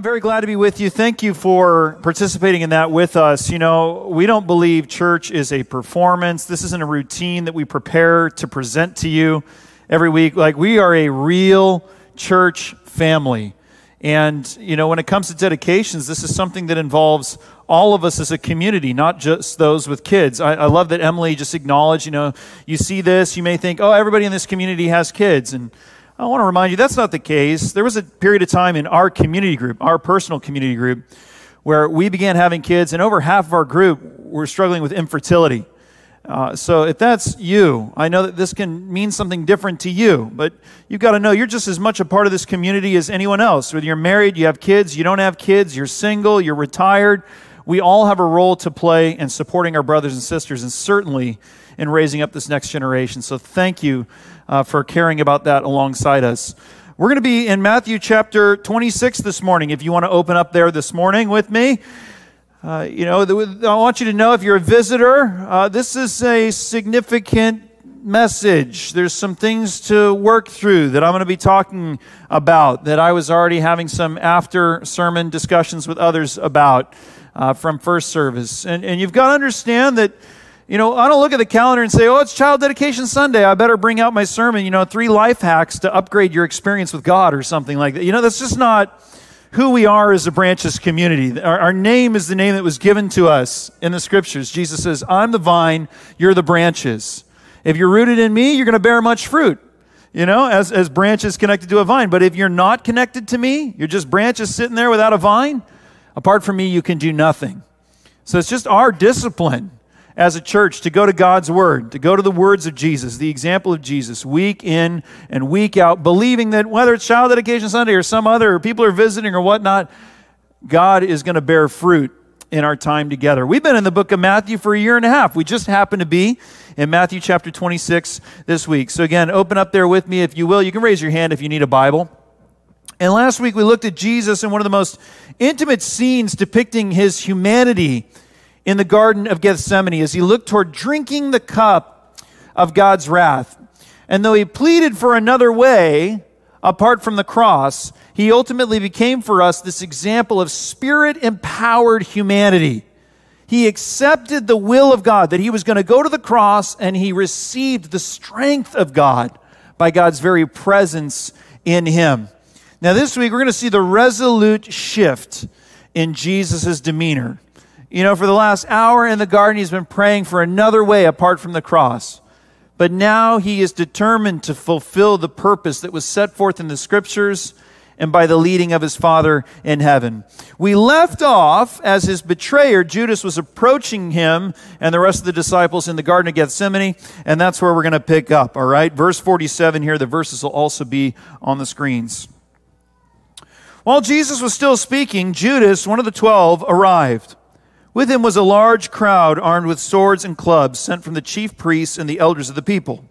I'm very glad to be with you. Thank you for participating in that with us. You know, we don't believe church is a performance. This isn't a routine that we prepare to present to you every week. Like, we are a real church family. And, you know, when it comes to dedications, this is something that involves all of us as a community, not just those with kids. I, I, love that Emily just acknowledged, you know, you see this, you may think, oh, everybody in this community has kids. And I want to remind you that's not the case. There was a period of time in our community group, our personal community group, where we began having kids, and over half of our group were struggling with infertility. Uh, so if that's you, I know that this can mean something different to you, but you've got to know you're just as much a part of this community as anyone else. Whether you're married, you have kids, you don't have kids, you're single, you're retired, we all have a role to play in supporting our brothers and sisters, and certainly in raising up this next generation. So thank you uh, for caring about that alongside us. We're going to be in Matthew chapter 26 this morning. If you want to open up there this morning with me. Uh, you know, I want you to know if you're a visitor, uh, this is a significant message. There's some things to work through that I'm going to be talking about that I was already having some after sermon discussions with others about uh, from first service. And, and you've got to understand that, you know, I don't look at the calendar and say, oh, it's Child Dedication Sunday. I better bring out my sermon, you know, three life hacks to upgrade your experience with God or something like that. You know, that's just not who we are as a branches community. Our, our, name is the name that was given to us in the scriptures. Jesus says, I'm the vine, you're the branches. If you're rooted in me, you're going to bear much fruit, you know, as, as branches connected to a vine. But if you're not connected to me, you're just branches sitting there without a vine, apart from me, you can do nothing. So it's just our discipline as a church to go to God's Word, to go to the words of Jesus, the example of Jesus, week in and week out, believing that whether it's Child Dedication Sunday or some other, or people are visiting or whatnot, God is going to bear fruit in our time together. We've been in the book of Matthew for a year and a half. We just happen to be in Matthew chapter 26 this week. So, again, open up there with me if you will. You can raise your hand if you need a Bible. And last week we looked at Jesus in one of the most intimate scenes depicting his humanity in the Garden of Gethsemane as he looked toward drinking the cup of God's wrath. And though he pleaded for another way apart from the cross, he ultimately became for us this example of spirit empowered humanity. He accepted the will of God, that he was going to go to the cross, and he received the strength of God by God's very presence in him. Now, this week, we're going to see the resolute shift in Jesus' demeanor. You know, for the last hour in the garden, he's been praying for another way apart from the cross. But now he is determined to fulfill the purpose that was set forth in the scriptures and by the leading of his Father in heaven. We left off as his betrayer, Judas, was approaching him and the rest of the disciples in the Garden of Gethsemane, and that's where we're going to pick up, all right? Verse 47 here, the verses will also be on the screens. While Jesus was still speaking, Judas, one of the twelve, arrived. With him was a large crowd armed with swords and clubs sent from the chief priests and the elders of the people.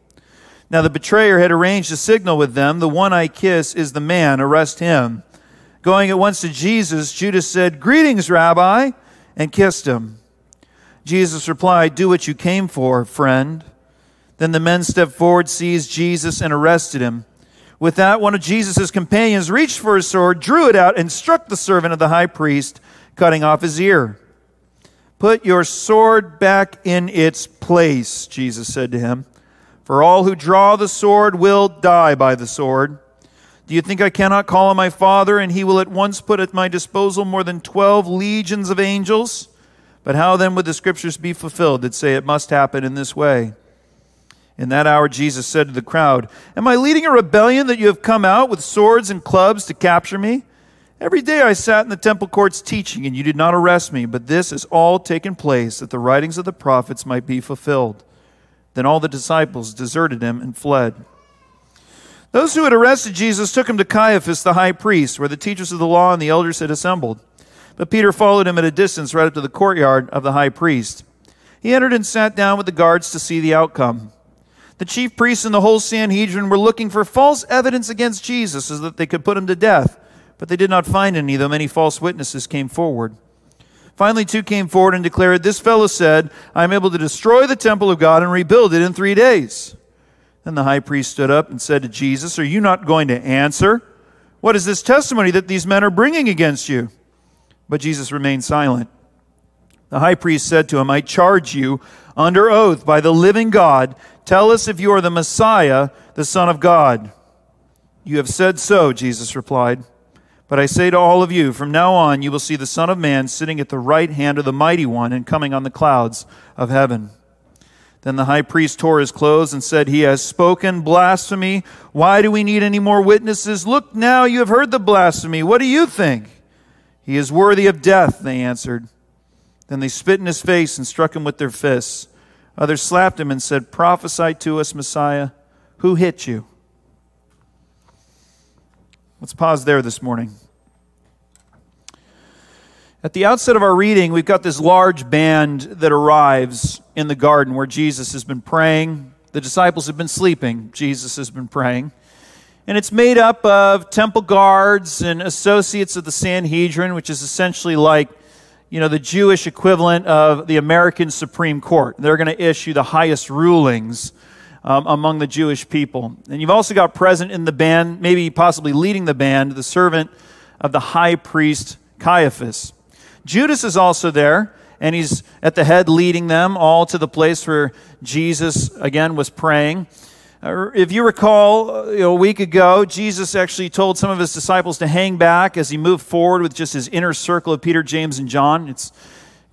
Now the betrayer had arranged a signal with them The one I kiss is the man, arrest him. Going at once to Jesus, Judas said, Greetings, Rabbi, and kissed him. Jesus replied, Do what you came for, friend. Then the men stepped forward, seized Jesus, and arrested him. With that, one of Jesus' companions reached for his sword, drew it out, and struck the servant of the high priest, cutting off his ear. Put your sword back in its place, Jesus said to him. For all who draw the sword will die by the sword. Do you think I cannot call on my Father, and he will at once put at my disposal more than twelve legions of angels? But how then would the scriptures be fulfilled that say it must happen in this way? In that hour, Jesus said to the crowd, Am I leading a rebellion that you have come out with swords and clubs to capture me? Every day I sat in the temple courts teaching, and you did not arrest me, but this has all taken place that the writings of the prophets might be fulfilled. Then all the disciples deserted him and fled. Those who had arrested Jesus took him to Caiaphas the high priest, where the teachers of the law and the elders had assembled. But Peter followed him at a distance right up to the courtyard of the high priest. He entered and sat down with the guards to see the outcome. The chief priests and the whole Sanhedrin were looking for false evidence against Jesus so that they could put him to death. But they did not find any, though many false witnesses came forward. Finally, two came forward and declared, This fellow said, I am able to destroy the temple of God and rebuild it in three days. Then the high priest stood up and said to Jesus, Are you not going to answer? What is this testimony that these men are bringing against you? But Jesus remained silent. The high priest said to him, I charge you under oath by the living God, tell us if you are the Messiah, the Son of God. You have said so, Jesus replied. But I say to all of you, from now on you will see the Son of Man sitting at the right hand of the Mighty One and coming on the clouds of heaven. Then the high priest tore his clothes and said, He has spoken blasphemy. Why do we need any more witnesses? Look now, you have heard the blasphemy. What do you think? He is worthy of death, they answered. Then they spit in his face and struck him with their fists. Others slapped him and said, Prophesy to us, Messiah. Who hit you? Let's pause there this morning. At the outset of our reading, we've got this large band that arrives in the garden where Jesus has been praying. The disciples have been sleeping. Jesus has been praying. And it's made up of temple guards and associates of the Sanhedrin, which is essentially like, you know, the Jewish equivalent of the American Supreme Court. They're going to issue the highest rulings um, among the Jewish people. And you've also got present in the band, maybe possibly leading the band, the servant of the high priest Caiaphas. Judas is also there, and he's at the head leading them all to the place where Jesus, again, was praying. Uh, if you recall, uh, you know, a week ago, Jesus actually told some of his disciples to hang back as he moved forward with just his inner circle of Peter, James, and John. It's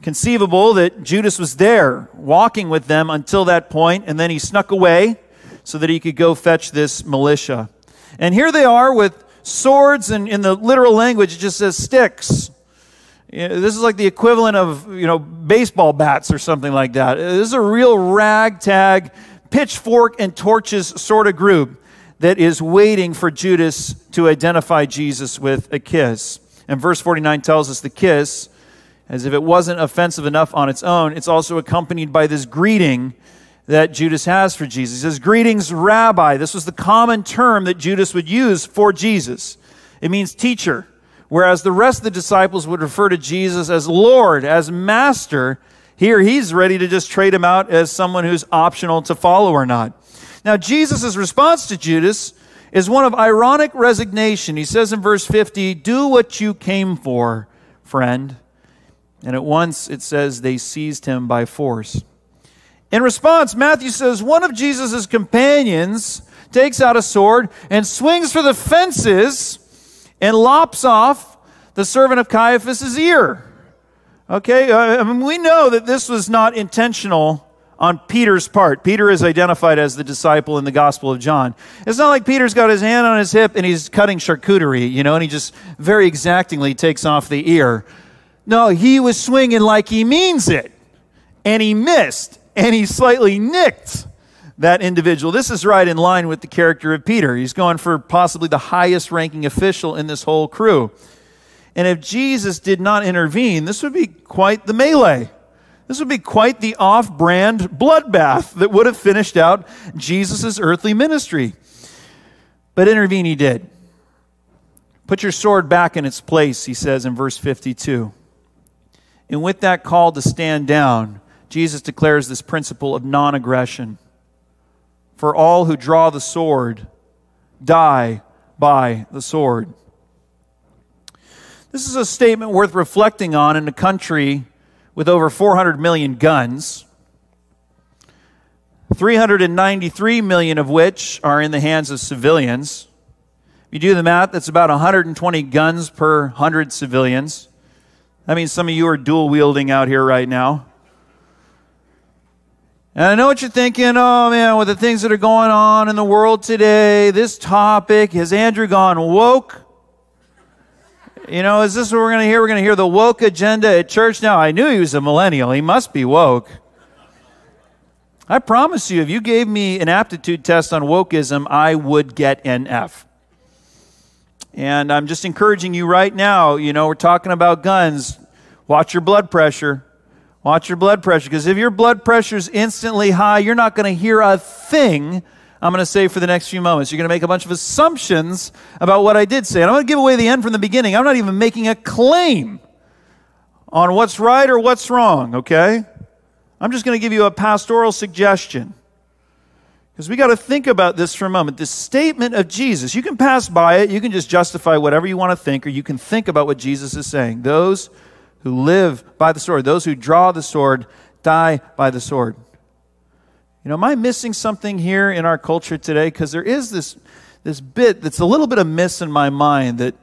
conceivable that Judas was there walking with them until that point, and then he snuck away so that he could go fetch this militia. And here they are with swords, and in the literal language, it just says sticks. This is like the equivalent of, you know, baseball bats or something like that. This is a real ragtag, pitchfork and torches sort of group that is waiting for Judas to identify Jesus with a kiss. And verse 49 tells us the kiss, as if it wasn't offensive enough on its own, it's also accompanied by this greeting that Judas has for Jesus. He says, Greetings, Rabbi. This was the common term that Judas would use for Jesus. It means teacher. Whereas the rest of the disciples would refer to Jesus as Lord, as Master, here he's ready to just trade him out as someone who's optional to follow or not. Now, Jesus' response to Judas is one of ironic resignation. He says in verse 50, Do what you came for, friend. And at once it says they seized him by force. In response, Matthew says one of Jesus' companions takes out a sword and swings for the fences and lops off the servant of Caiaphas' ear. Okay, uh, I mean, we know that this was not intentional on Peter's part. Peter is identified as the disciple in the Gospel of John. It's not like Peter's got his hand on his hip and he's cutting charcuterie, you know, and he just very exactingly takes off the ear. No, he was swinging like he means it. And he missed, and he slightly nicked that individual. This is right in line with the character of Peter. He's going for possibly the highest ranking official in this whole crew. And if Jesus did not intervene, this would be quite the melee. This would be quite the off brand bloodbath that would have finished out Jesus' earthly ministry. But intervene he did. Put your sword back in its place, he says in verse 52. And with that call to stand down, Jesus declares this principle of non aggression for all who draw the sword die by the sword. This is a statement worth reflecting on in a country with over 400 million guns, 393 million of which are in the hands of civilians. If you do the math, that's about 120 guns per 100 civilians. That mean, some of you are dual wielding out here right now. And I know what you're thinking, oh man, with the things that are going on in the world today, this topic, has Andrew gone woke? You know, is this what we're going to hear? We're going to hear the woke agenda at church now. I knew he was a millennial. He must be woke. I promise you, if you gave me an aptitude test on wokeism, I would get an F. And I'm just encouraging you right now, you know, we're talking about guns. Watch your blood pressure. Watch your blood pressure, because if your blood pressure is instantly high, you're not going to hear a thing I'm going to say for the next few moments. You're going to make a bunch of assumptions about what I did say. And I'm going to give away the end from the beginning. I'm not even making a claim on what's right or what's wrong, okay? I'm just going to give you a pastoral suggestion. Because we got to think about this for a moment. This statement of Jesus, you can pass by it, you can just justify whatever you want to think, or you can think about what Jesus is saying. Those who live by the sword, those who draw the sword, die by the sword. You know, am I missing something here in our culture today? Because there is this, this bit that's a little bit amiss in my mind that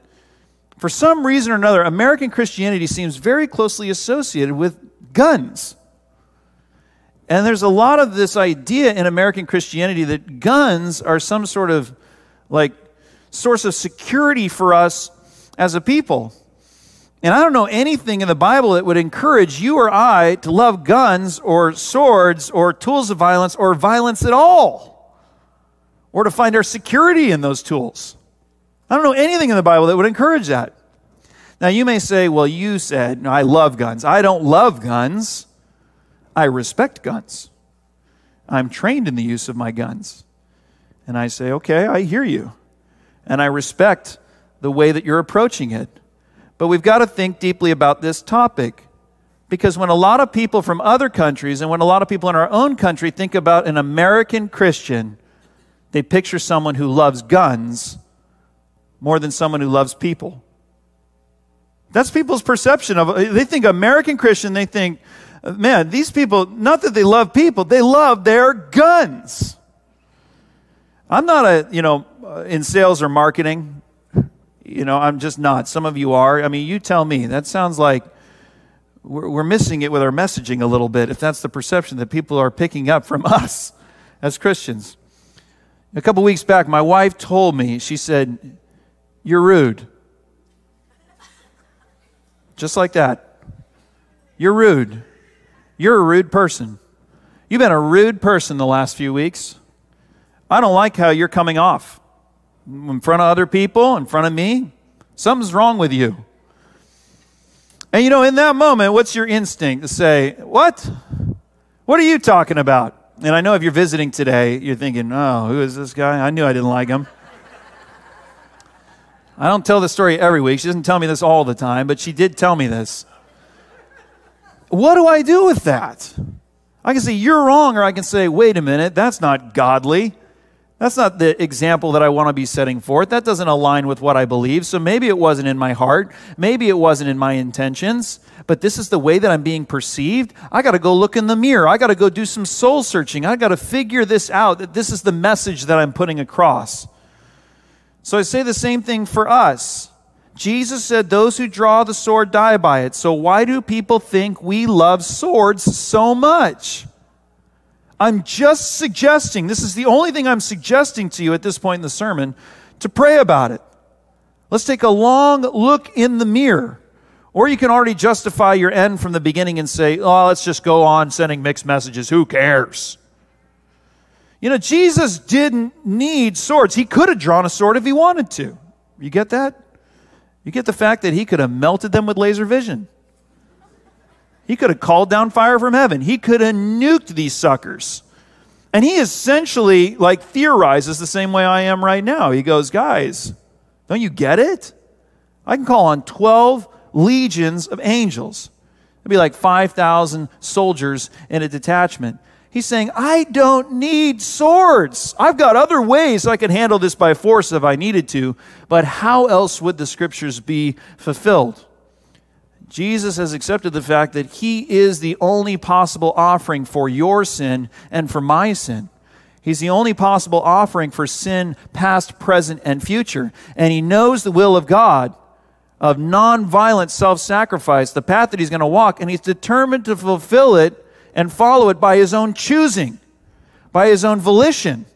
for some reason or another, American Christianity seems very closely associated with guns. And there's a lot of this idea in American Christianity that guns are some sort of like source of security for us as a people. And I don't know anything in the Bible that would encourage you or I to love guns or swords or tools of violence or violence at all, or to find our security in those tools. I don't know anything in the Bible that would encourage that. Now, you may say, well, you said, I love guns. I don't love guns. I respect guns. I'm trained in the use of my guns. And I say, okay, I hear you. And I respect the way that you're approaching it. But we've got to think deeply about this topic. Because when a lot of people from other countries and when a lot of people in our own country think about an American Christian, they picture someone who loves guns more than someone who loves people. That's people's perception of it. they think American Christian, they think man, these people, not that they love people, they love their guns. I'm not a, you know, in sales or marketing. You know, I'm just not. Some of you are. I mean, you tell me. That sounds like we're, we're missing it with our messaging a little bit if that's the perception that people are picking up from us as Christians. A couple weeks back, my wife told me, she said, You're rude. Just like that. You're rude. You're a rude person. You've been a rude person the last few weeks. I don't like how you're coming off in front of other people, in front of me. Something's wrong with you. And you know, in that moment, what's your instinct to say, What? What are you talking about? And I know if you're visiting today, you're thinking, Oh, who is this guy? I knew I didn't like him. I don't tell this story every week. She doesn't tell me this all the time, but she did tell me this. What do I do with that? I can say, You're wrong, or I can say, Wait a minute, that's not godly. That's not the example that I want to be setting forth. That doesn't align with what I believe. So maybe it wasn't in my heart. Maybe it wasn't in my intentions. But this is the way that I'm being perceived. I got to go look in the mirror. I got to go do some soul searching. I got to figure this out that this is the message that I'm putting across. So I say the same thing for us. Jesus said, Those who draw the sword die by it. So why do people think we love swords so much? I'm just suggesting, this is the only thing I'm suggesting to you at this point in the sermon, to pray about it. Let's take a long look in the mirror. Or you can already justify your end from the beginning and say, oh, let's just go on sending mixed messages. Who cares? You know, Jesus didn't need swords. He could have drawn a sword if he wanted to. You get that? You get the fact that he could have melted them with laser vision. He could have called down fire from heaven. He could have nuked these suckers. And he essentially like theorizes the same way I am right now. He goes, "Guys, don't you get it? I can call on 12 legions of angels. It'd be like 5,000 soldiers in a detachment. He's saying, I don't need swords. I've got other ways I can handle this by force if I needed to, but how else would the scriptures be fulfilled? Jesus has accepted the fact that he is the only possible offering for your sin and for my sin. He's the only possible offering for sin, past, present, and future. And he knows the will of God of nonviolent self sacrifice, the path that he's going to walk, and he's determined to fulfill it and follow it by his own choosing, by his own volition.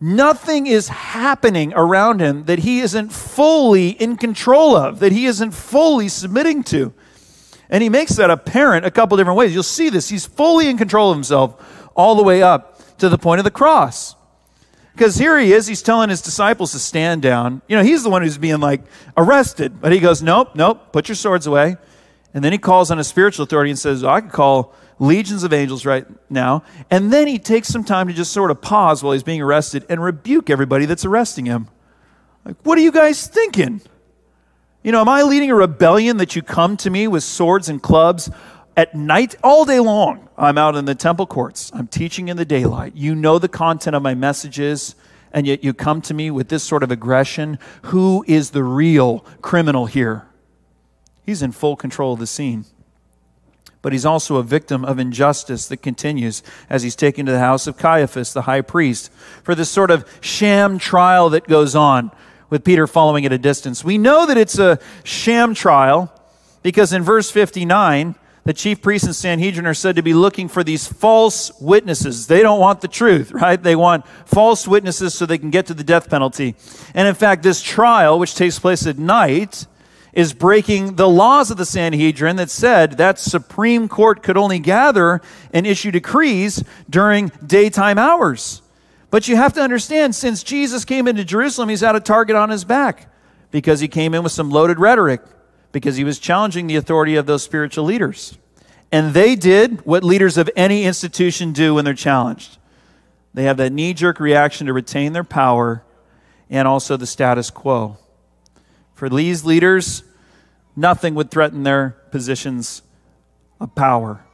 Nothing is happening around him that he isn't fully in control of, that he isn't fully submitting to. And he makes that apparent a couple different ways. You'll see this. He's fully in control of himself all the way up to the point of the cross. Because here he is, he's telling his disciples to stand down. You know, he's the one who's being like arrested. But he goes, Nope, nope, put your swords away. And then he calls on a spiritual authority and says, I can call legions of angels right now. And then he takes some time to just sort of pause while he's being arrested and rebuke everybody that's arresting him. Like, what are you guys thinking? You know, am I leading a rebellion that you come to me with swords and clubs? at night, all day long, I'm out in the temple courts. I'm teaching in the daylight. You know the content of my messages, and yet you come to me with this sort of aggression. Who is the real criminal here? He's in full control of the scene. But he's also a victim of injustice that continues as he's taken to the house of Caiaphas, the high priest, for this sort of sham trial that goes on with Peter following at a distance. We know that it's a sham trial because in verse 59, the chief priests and Sanhedrin are said to be looking for these false witnesses. They don't want the truth, right? They want false witnesses so they can get to the death penalty. And in fact, this trial, which takes place at night, is breaking the laws of the Sanhedrin that said that Supreme Court could only gather and issue decrees during daytime hours. But you have to understand, since Jesus came into Jerusalem, he's had a target on his back because he came in with some loaded rhetoric because he was challenging the authority of those spiritual leaders. And they did what leaders of any institution do when they're challenged they have that knee jerk reaction to retain their power and also the status quo. For these leaders, nothing would threaten their positions of power.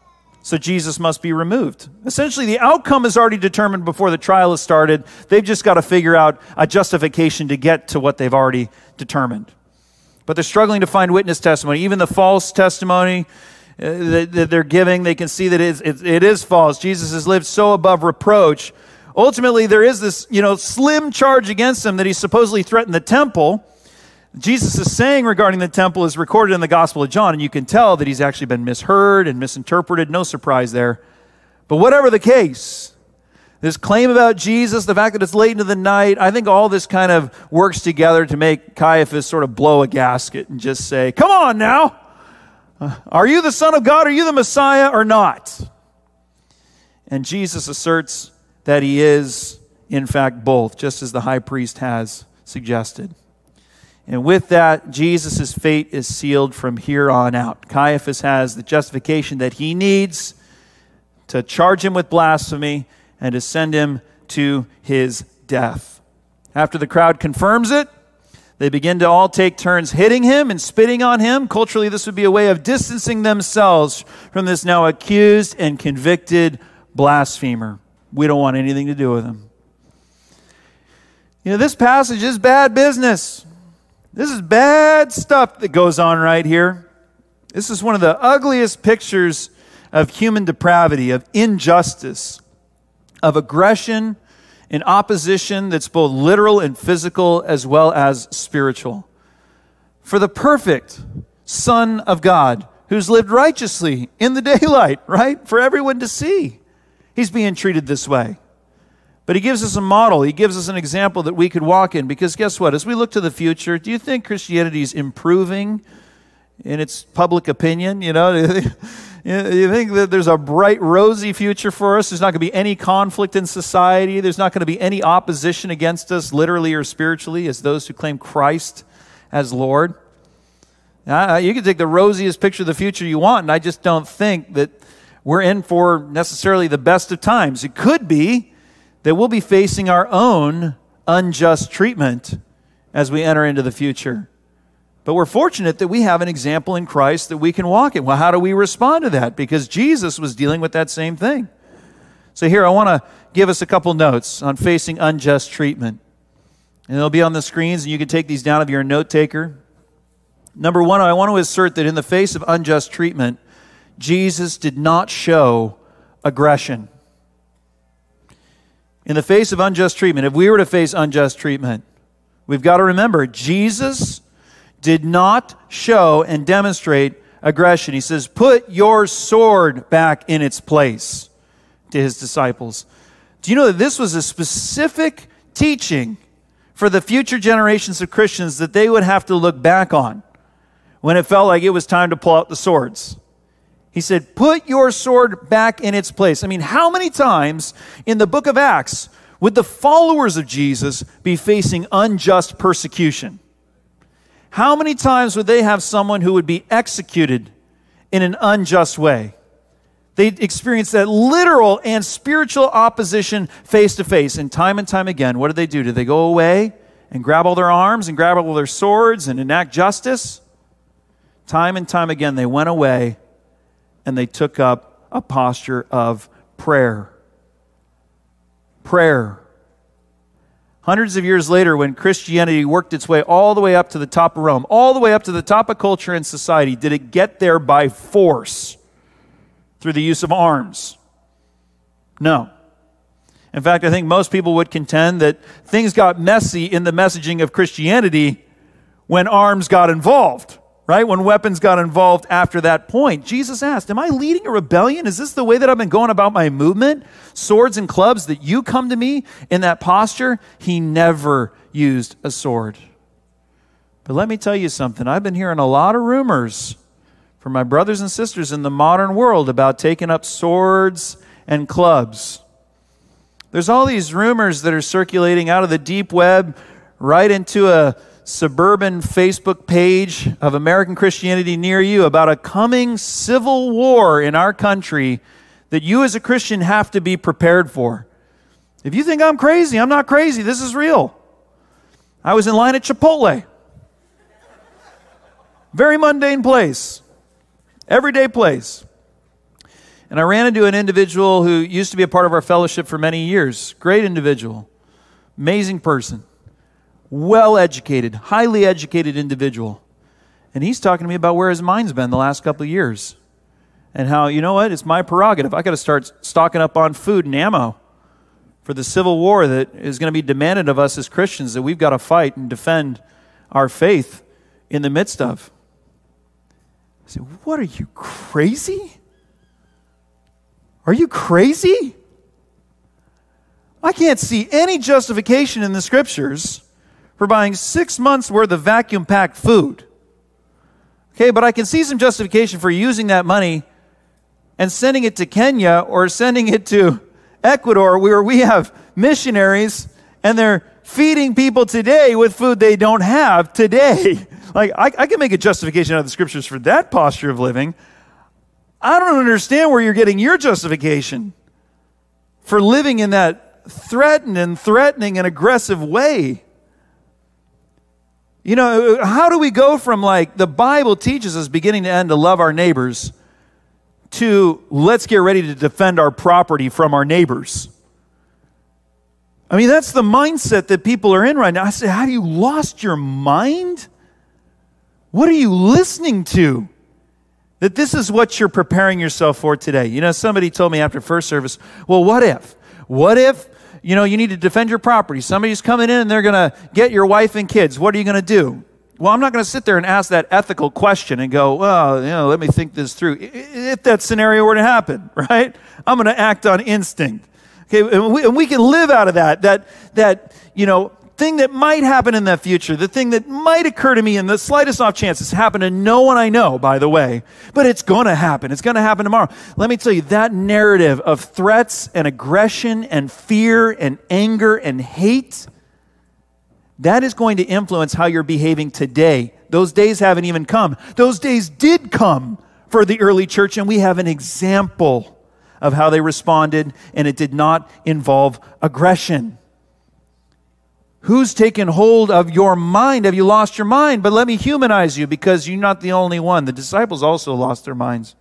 So Jesus must be removed. Essentially, the outcome is already determined before the trial has started. They've just got to figure out a justification to get to what they've already determined but they're struggling to find witness testimony. Even the false testimony uh, that, they're giving, they can see that it is false. Jesus has lived so above reproach. Ultimately, there is this, you know, slim charge against him that he supposedly threatened the temple. Jesus is saying regarding the temple is recorded in the Gospel of John, and you can tell that he's actually been misheard and misinterpreted. No surprise there. But whatever the case, this claim about Jesus, the fact that it's late into the night, I think all this kind of works together to make Caiaphas sort of blow a gasket and just say, Come on now. Uh, are you the Son of God? Are you the Messiah or not? And Jesus asserts that he is, in fact, both, just as the high priest has suggested. And with that, Jesus' fate is sealed from here on out. Caiaphas has the justification that he needs to charge him with blasphemy and to send him to his death. After the crowd confirms it, they begin to all take turns hitting him and spitting on him. Culturally, this would be a way of distancing themselves from this now accused and convicted blasphemer. We don't want anything to do with him. You know, this passage is bad business. This is bad stuff that goes on right here. This is one of the ugliest pictures of human depravity, of injustice, of aggression and opposition that's both literal and physical as well as spiritual. For the perfect Son of God who's lived righteously in the daylight, right? For everyone to see. He's being treated this way. But he gives us a model. He gives us an example that we could walk in. Because guess what? As we look to the future, do you think Christianity is improving in its public opinion? You know, You think that there's a bright, rosy future for us? There's not going to be any conflict in society. There's not going to be any opposition against us, literally or spiritually, as those who claim Christ as Lord. Uh, you can take the rosiest picture of the future you want, and I just don't think that we're in for necessarily the best of times. It could be that we'll be facing our own unjust treatment as we enter into the future. But we're fortunate that we have an example in Christ that we can walk in. Well, how do we respond to that? Because Jesus was dealing with that same thing. So, here, I want to give us a couple notes on facing unjust treatment. And they'll be on the screens, and you can take these down if you're a note taker. Number one, I want to assert that in the face of unjust treatment, Jesus did not show aggression. In the face of unjust treatment, if we were to face unjust treatment, we've got to remember Jesus did not show and demonstrate aggression. He says, Put your sword back in its place to his disciples. Do you know that this was a specific teaching for the future generations of Christians that they would have to look back on when it felt like it was time to pull out the swords? He said, Put your sword back in its place. I mean, how many times in the book of Acts would the followers of Jesus be facing unjust persecution? How many times would they have someone who would be executed in an unjust way? They experience that literal and spiritual opposition face to face. And time and time again, what did they do? Did they go away and grab all their arms and grab all their swords and enact justice? Time and time again, they went away and they took up a posture of prayer. Prayer. Hundreds of years later, when Christianity worked its way all the way up to the top of Rome, all the way up to the top of culture and society, did it get there by force through the use of arms? No. In fact, I think most people would contend that things got messy in the messaging of Christianity when arms got involved right? When weapons got involved after that point. Jesus asked, Am I leading a rebellion? Is this the way that I've been going about my movement? Swords and clubs that you come to me in that posture? He never used a sword. But let me tell you something. I've been hearing a lot of rumors from my brothers and sisters in the modern world about taking up swords and clubs. There's all these rumors that are circulating out of the deep web right into a suburban Facebook page of American Christianity near you about a coming civil war in our country that you as a Christian have to be prepared for. If you think I'm crazy, I'm not crazy. This is real. I was in line at Chipotle. Very mundane place, everyday place. And I ran into an individual who used to be a part of our fellowship for many years. Great individual, amazing person well educated, highly educated individual. And he's talking to me about where his mind's been the last couple of years. And how, you know what, it's my prerogative. I got to start stocking up on food and ammo for the civil war that is going to be demanded of us as Christians that we've got to fight and defend our faith in the midst of. I said, What are you crazy? Are you crazy? I can't see any justification in the scriptures for buying six months worth of vacuum packed food. Okay, but I can see some justification for using that money and sending it to Kenya or sending it to Ecuador, where we have missionaries and they're feeding people today with food they don't have today. Like, I, I can make a justification out of the scriptures for that posture of living. I don't understand where you're getting your justification for living in that threatened and threatening and aggressive way. You know, how do we go from like the Bible teaches us beginning to end to love our neighbors to let's get ready to defend our property from our neighbors? I mean, that's the mindset that people are in right now. I say, have you lost your mind? What are you listening to? That this is what you're preparing yourself for today. You know, somebody told me after first service, well, what if? What if you know, you need to defend your property. Somebody's coming in and they're going to get your wife and kids. What are you going to do? Well, I'm not going to sit there and ask that ethical question and go, well, you know, let me think this through. If that scenario were to happen, right? I'm going to act on instinct. Okay, and we, and we can live out of that, that, that, you know, thing that might happen in the future, the thing that might occur to me in the slightest off chance, it's happened to no one I know, by the way, but it's going to happen. It's going to happen tomorrow. Let me tell you, that narrative of threats and aggression and fear and anger and hate, that is going to influence how you're behaving today. Those days haven't even come. Those days did come for the early church, and we have an example of how they responded, and it did not involve aggression. Who's taken hold of your mind? Have you lost your mind? But let me humanize you because you're not the only one. The disciples also lost their minds.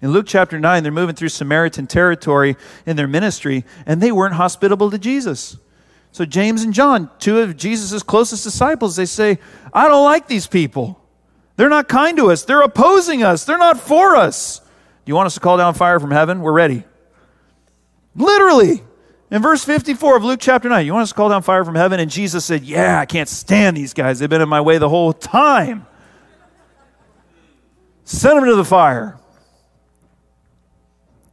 In Luke chapter 9, they're moving through Samaritan territory in their ministry, and they weren't hospitable to Jesus. So, James and John, two of Jesus' closest disciples, they say, I don't like these people. They're not kind to us. They're opposing us. They're not for us. Do you want us to call down fire from heaven? We're ready. Literally. In verse 54 of Luke chapter 9, you want us to call down fire from heaven? And Jesus said, Yeah, I can't stand these guys. They've been in my way the whole time. Send them to the fire.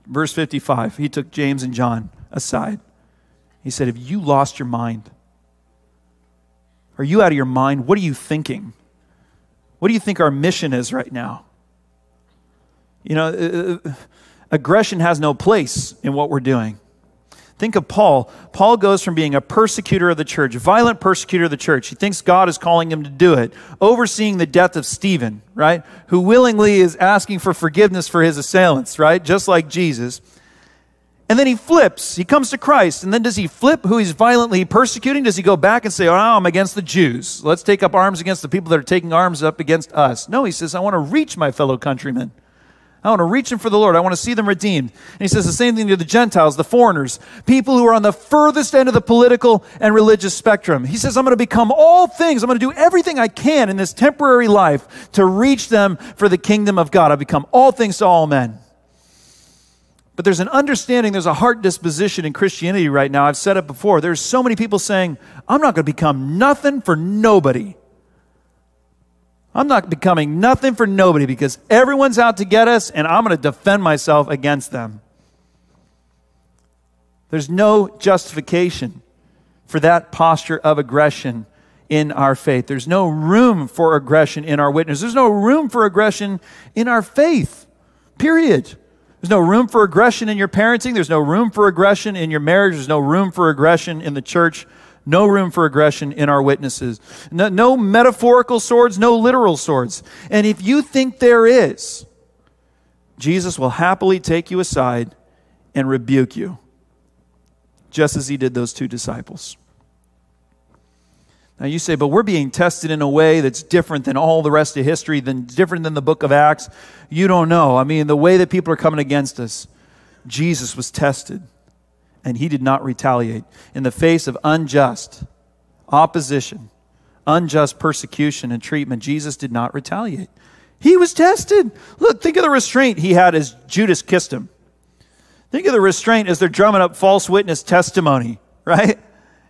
Verse 55, he took James and John aside. He said, Have you lost your mind? Are you out of your mind? What are you thinking? What do you think our mission is right now? You know, uh, uh aggression has no place in what we're doing. Think of Paul. Paul goes from being a persecutor of the church, violent persecutor of the church. He thinks God is calling him to do it, overseeing the death of Stephen, right? Who willingly is asking for forgiveness for his assailants, right? Just like Jesus. And then he flips. He comes to Christ. And then does he flip who he's violently persecuting? Does he go back and say, Oh, I'm against the Jews. Let's take up arms against the people that are taking arms up against us? No, he says, I want to reach my fellow countrymen. I want to reach them for the Lord. I want to see them redeemed. And he says the same thing to the Gentiles, the foreigners, people who are on the furthest end of the political and religious spectrum. He says, I'm going to become all things. I'm going to do everything I can in this temporary life to reach them for the kingdom of God. I become all things to all men. But there's an understanding, there's a heart disposition in Christianity right now. I've said it before. There's so many people saying, I'm not going to become nothing for nobody. I'm not becoming nothing for nobody because everyone's out to get us and I'm going to defend myself against them. There's no justification for that posture of aggression in our faith. There's no room for aggression in our witness. There's no room for aggression in our faith, period. There's no room for aggression in your parenting. There's no room for aggression in your marriage. There's no room for aggression in the church. No room for aggression in our witnesses. No, no, metaphorical swords, no literal swords. And if you think there is, Jesus will happily take you aside and rebuke you, just as he did those two disciples. Now you say, but we're being tested in a way that's different than all the rest of history, than different than the book of Acts. You don't know. I mean, the way that people are coming against us, Jesus was tested and he did not retaliate. In the face of unjust opposition, unjust persecution and treatment, Jesus did not retaliate. He was tested. Look, think of the restraint he had as Judas kissed him. Think of the restraint as they're drumming up false witness testimony, right?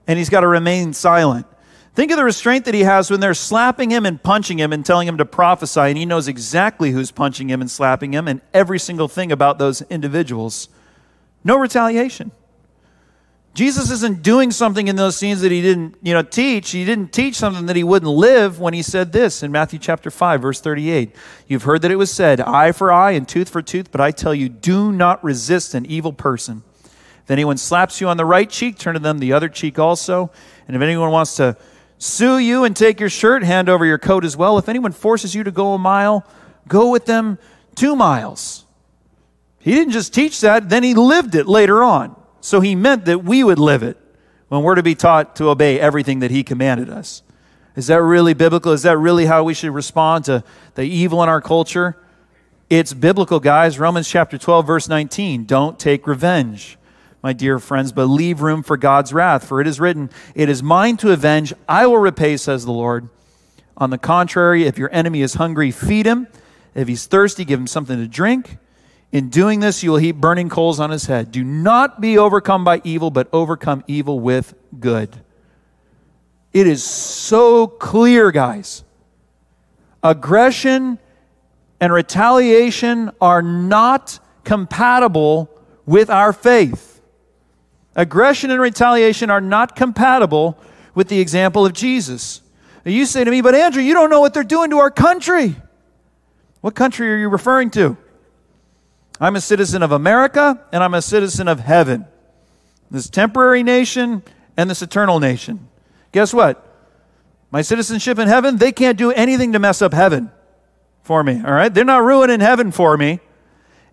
And he's got to remain silent. Think of the restraint that he has when they're slapping him and punching him and telling him to prophesy, and he knows exactly who's punching him and slapping him and every single thing about those individuals. No retaliation. Jesus isn't doing something in those scenes that he didn't, you know, teach. He didn't teach something that he wouldn't live when he said this in Matthew chapter 5 verse 38. You've heard that it was said, eye for eye and tooth for tooth, but I tell you, do not resist an evil person. If anyone slaps you on the right cheek, turn to them the other cheek also. And if anyone wants to sue you and take your shirt, hand over your coat as well. If anyone forces you to go a mile, go with them 2 miles. He didn't just teach that, then he lived it later on. So he meant that we would live it when we're to be taught to obey everything that he commanded us. Is that really biblical? Is that really how we should respond to the evil in our culture? It's biblical, guys. Romans chapter 12, verse 19. Don't take revenge, my dear friends, but leave room for God's wrath. For it is written, It is mine to avenge, I will repay, says the Lord. On the contrary, if your enemy is hungry, feed him. If he's thirsty, give him something to drink. In doing this, you will heap burning coals on his head. Do not be overcome by evil, but overcome evil with good. It is so clear, guys. Aggression and retaliation are not compatible with our faith. Aggression and retaliation are not compatible with the example of Jesus. You say to me, but Andrew, you don't know what they're doing to our country. What country are you referring to? I'm a citizen of America and I'm a citizen of heaven. This temporary nation and this eternal nation. Guess what? My citizenship in heaven, they can't do anything to mess up heaven for me, all right? They're not ruining heaven for me.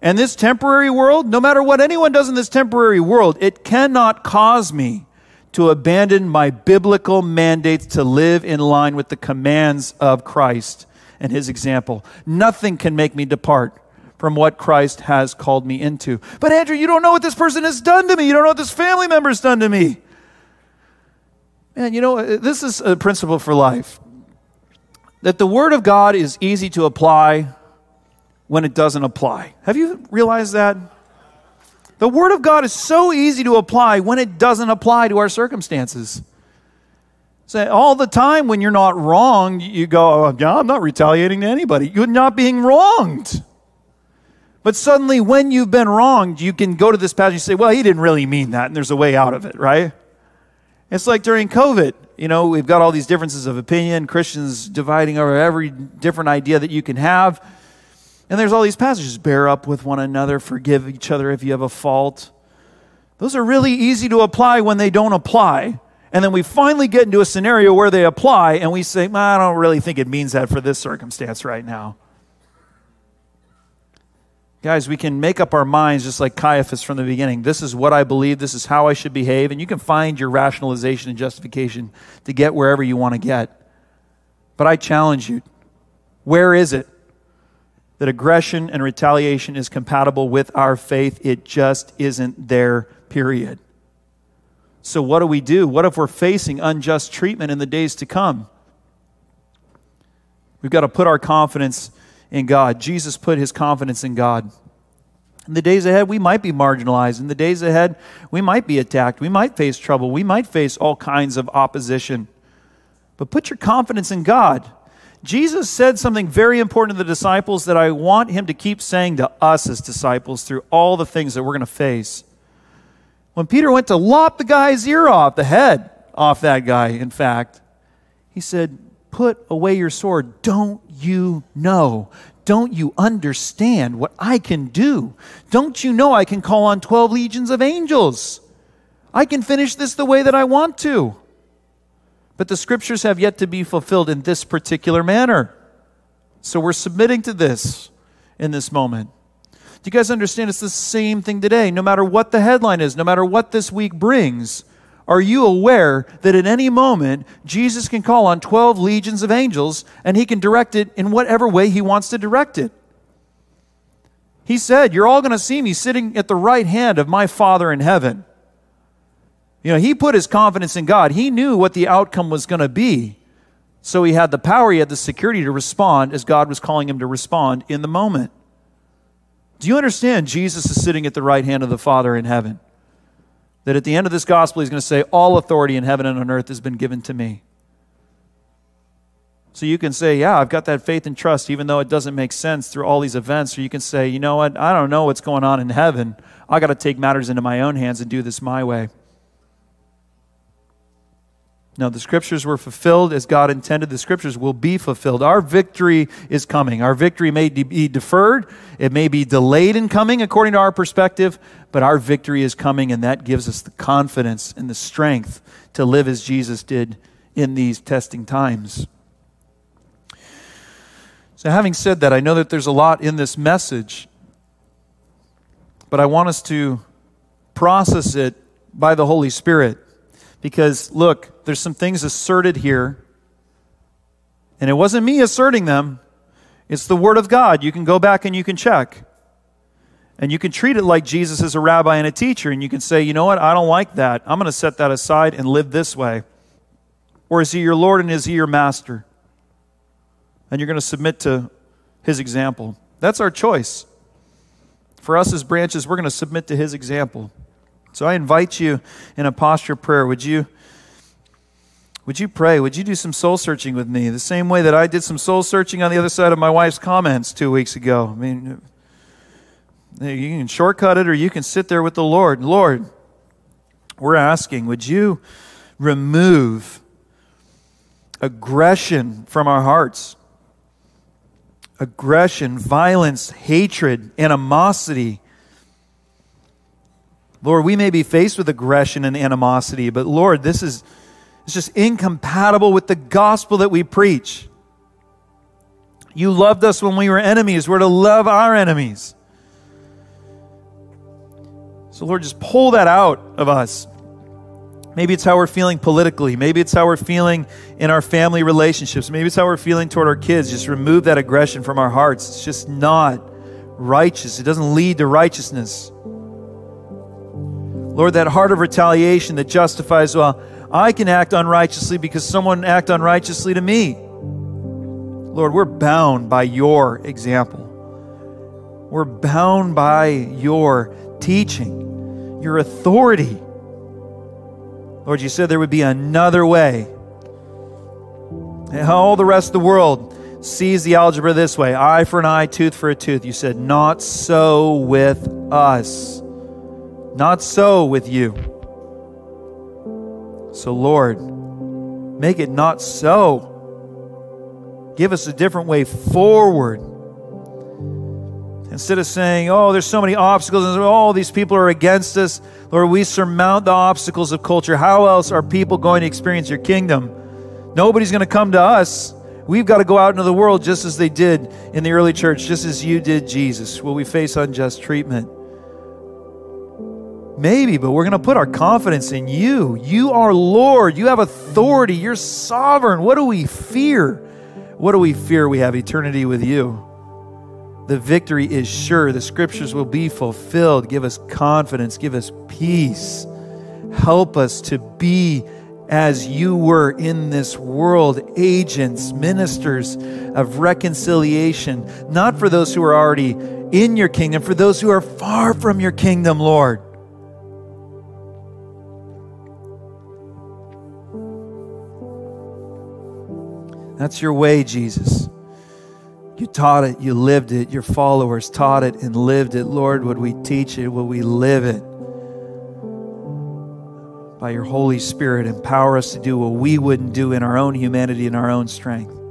And this temporary world, no matter what anyone does in this temporary world, it cannot cause me to abandon my biblical mandates to live in line with the commands of Christ and his example. Nothing can make me depart from what Christ has called me into. But Andrew, you don't know what this person has done to me. You don't know what this family member has done to me. Man, you know, uh, this is a principle for life that the Word of God is easy to apply when it doesn't apply. Have you realized that? The Word of God is so easy to apply when it doesn't apply to our circumstances. So all the time when you're not wrong, you go, oh, I'm not retaliating to anybody. You're not being wronged. But suddenly, when you've been wronged, you can go to this passage and say, well, he didn't really mean that, and there's a way out of it, right? It's like during COVID, you know, we've got all these differences of opinion, Christians dividing over every different idea that you can have. And there's all these passages bear up with one another, forgive each other if you have a fault. Those are really easy to apply when they don't apply. And then we finally get into a scenario where they apply, and we say, I don't really think it means that for this circumstance right now. Guys, we can make up our minds just like Caiaphas from the beginning. This is what I believe. This is how I should behave. And you can find your rationalization and justification to get wherever you want to get. But I challenge you where is it that aggression and retaliation is compatible with our faith. It just isn't there, period. So, what do we do? What if we're facing unjust treatment in the days to come? We've got to put our confidence in God. Jesus put his confidence in God. In the days ahead, we might be marginalized. In the days ahead, we might be attacked. We might face trouble. We might face all kinds of opposition. But put your confidence in God. Jesus said something very important to the disciples that I want him to keep saying to us as disciples through all the things that we're going to face. When Peter went to lop the guy's ear off, the head off that guy, in fact, he said, Put away your sword. Don't you know? Don't you understand what I can do? Don't you know I can call on 12 legions of angels? I can finish this the way that I want to. But the scriptures have yet to be fulfilled in this particular manner. So we're submitting to this in this moment. Do you guys understand? It's the same thing today. No matter what the headline is, no matter what this week brings, are you aware that at any moment Jesus can call on 12 legions of angels and he can direct it in whatever way he wants to direct it? He said, You're all going to see me sitting at the right hand of my Father in heaven. You know, he put his confidence in God. He knew what the outcome was going to be. So he had the power, he had the security to respond as God was calling him to respond in the moment. Do you understand? Jesus is sitting at the right hand of the Father in heaven. That at the end of this gospel, he's going to say, All authority in heaven and on earth has been given to me. So you can say, Yeah, I've got that faith and trust, even though it doesn't make sense through all these events. Or you can say, You know what? I don't know what's going on in heaven. I got to take matters into my own hands and do this my way. No, the scriptures were fulfilled as God intended. The scriptures will be fulfilled. Our victory is coming. Our victory may be deferred, it may be delayed in coming according to our perspective, but our victory is coming, and that gives us the confidence and the strength to live as Jesus did in these testing times. So, having said that, I know that there's a lot in this message, but I want us to process it by the Holy Spirit. Because, look, there's some things asserted here, and it wasn't me asserting them, it's the Word of God. You can go back and you can check. And you can treat it like Jesus is a rabbi and a teacher, and you can say, you know what, I don't like that. I'm going to set that aside and live this way. Or is he your Lord and is he your master? And you're going to submit to his example. That's our choice. For us as branches, we're going to submit to his example. So I invite you in a posture of prayer. Would you, would you pray? Would you do some soul searching with me? The same way that I did some soul searching on the other side of my wife's comments two weeks ago. I mean, you can shortcut it or you can sit there with the Lord. Lord, we're asking, would you remove aggression from our hearts? Aggression, violence, hatred, animosity Lord, we may be faced with aggression and animosity, but Lord, this is it's just incompatible with the gospel that we preach. You loved us when we were enemies. We're to love our enemies. So, Lord, just pull that out of us. Maybe it's how we're feeling politically. Maybe it's how we're feeling in our family relationships. Maybe it's how we're feeling toward our kids. Just remove that aggression from our hearts. It's just not righteous, it doesn't lead to righteousness. Lord, that heart of retaliation that justifies, well, I can act unrighteously because someone act unrighteously to me. Lord, we're bound by your example. We're bound by your teaching, your authority. Lord, you said there would be another way. And all the rest of the world sees the algebra this way eye for an eye, tooth for a tooth. You said, not so with us. Not so with you. So, Lord, make it not so. Give us a different way forward. Instead of saying, oh, there's so many obstacles and all these people are against us, Lord, we surmount the obstacles of culture. How else are people going to experience your kingdom? Nobody's going to come to us. We've got to go out into the world just as they did in the early church, just as you did, Jesus. Will we face unjust treatment? Maybe, but we're going to put our confidence in you. You are Lord. You have authority. You're sovereign. What do we fear? What do we fear? We have eternity with you. The victory is sure. The scriptures will be fulfilled. Give us confidence. Give us peace. Help us to be as you were in this world, agents, ministers of reconciliation, not for those who are already in your kingdom, for those who are far from your kingdom, Lord. That's your way, Jesus. You taught it, you lived it, your followers taught it and lived it. Lord, would we teach it? Would we live it? by your Holy Spirit, empower us to do what we wouldn't do in our own humanity and our own strength.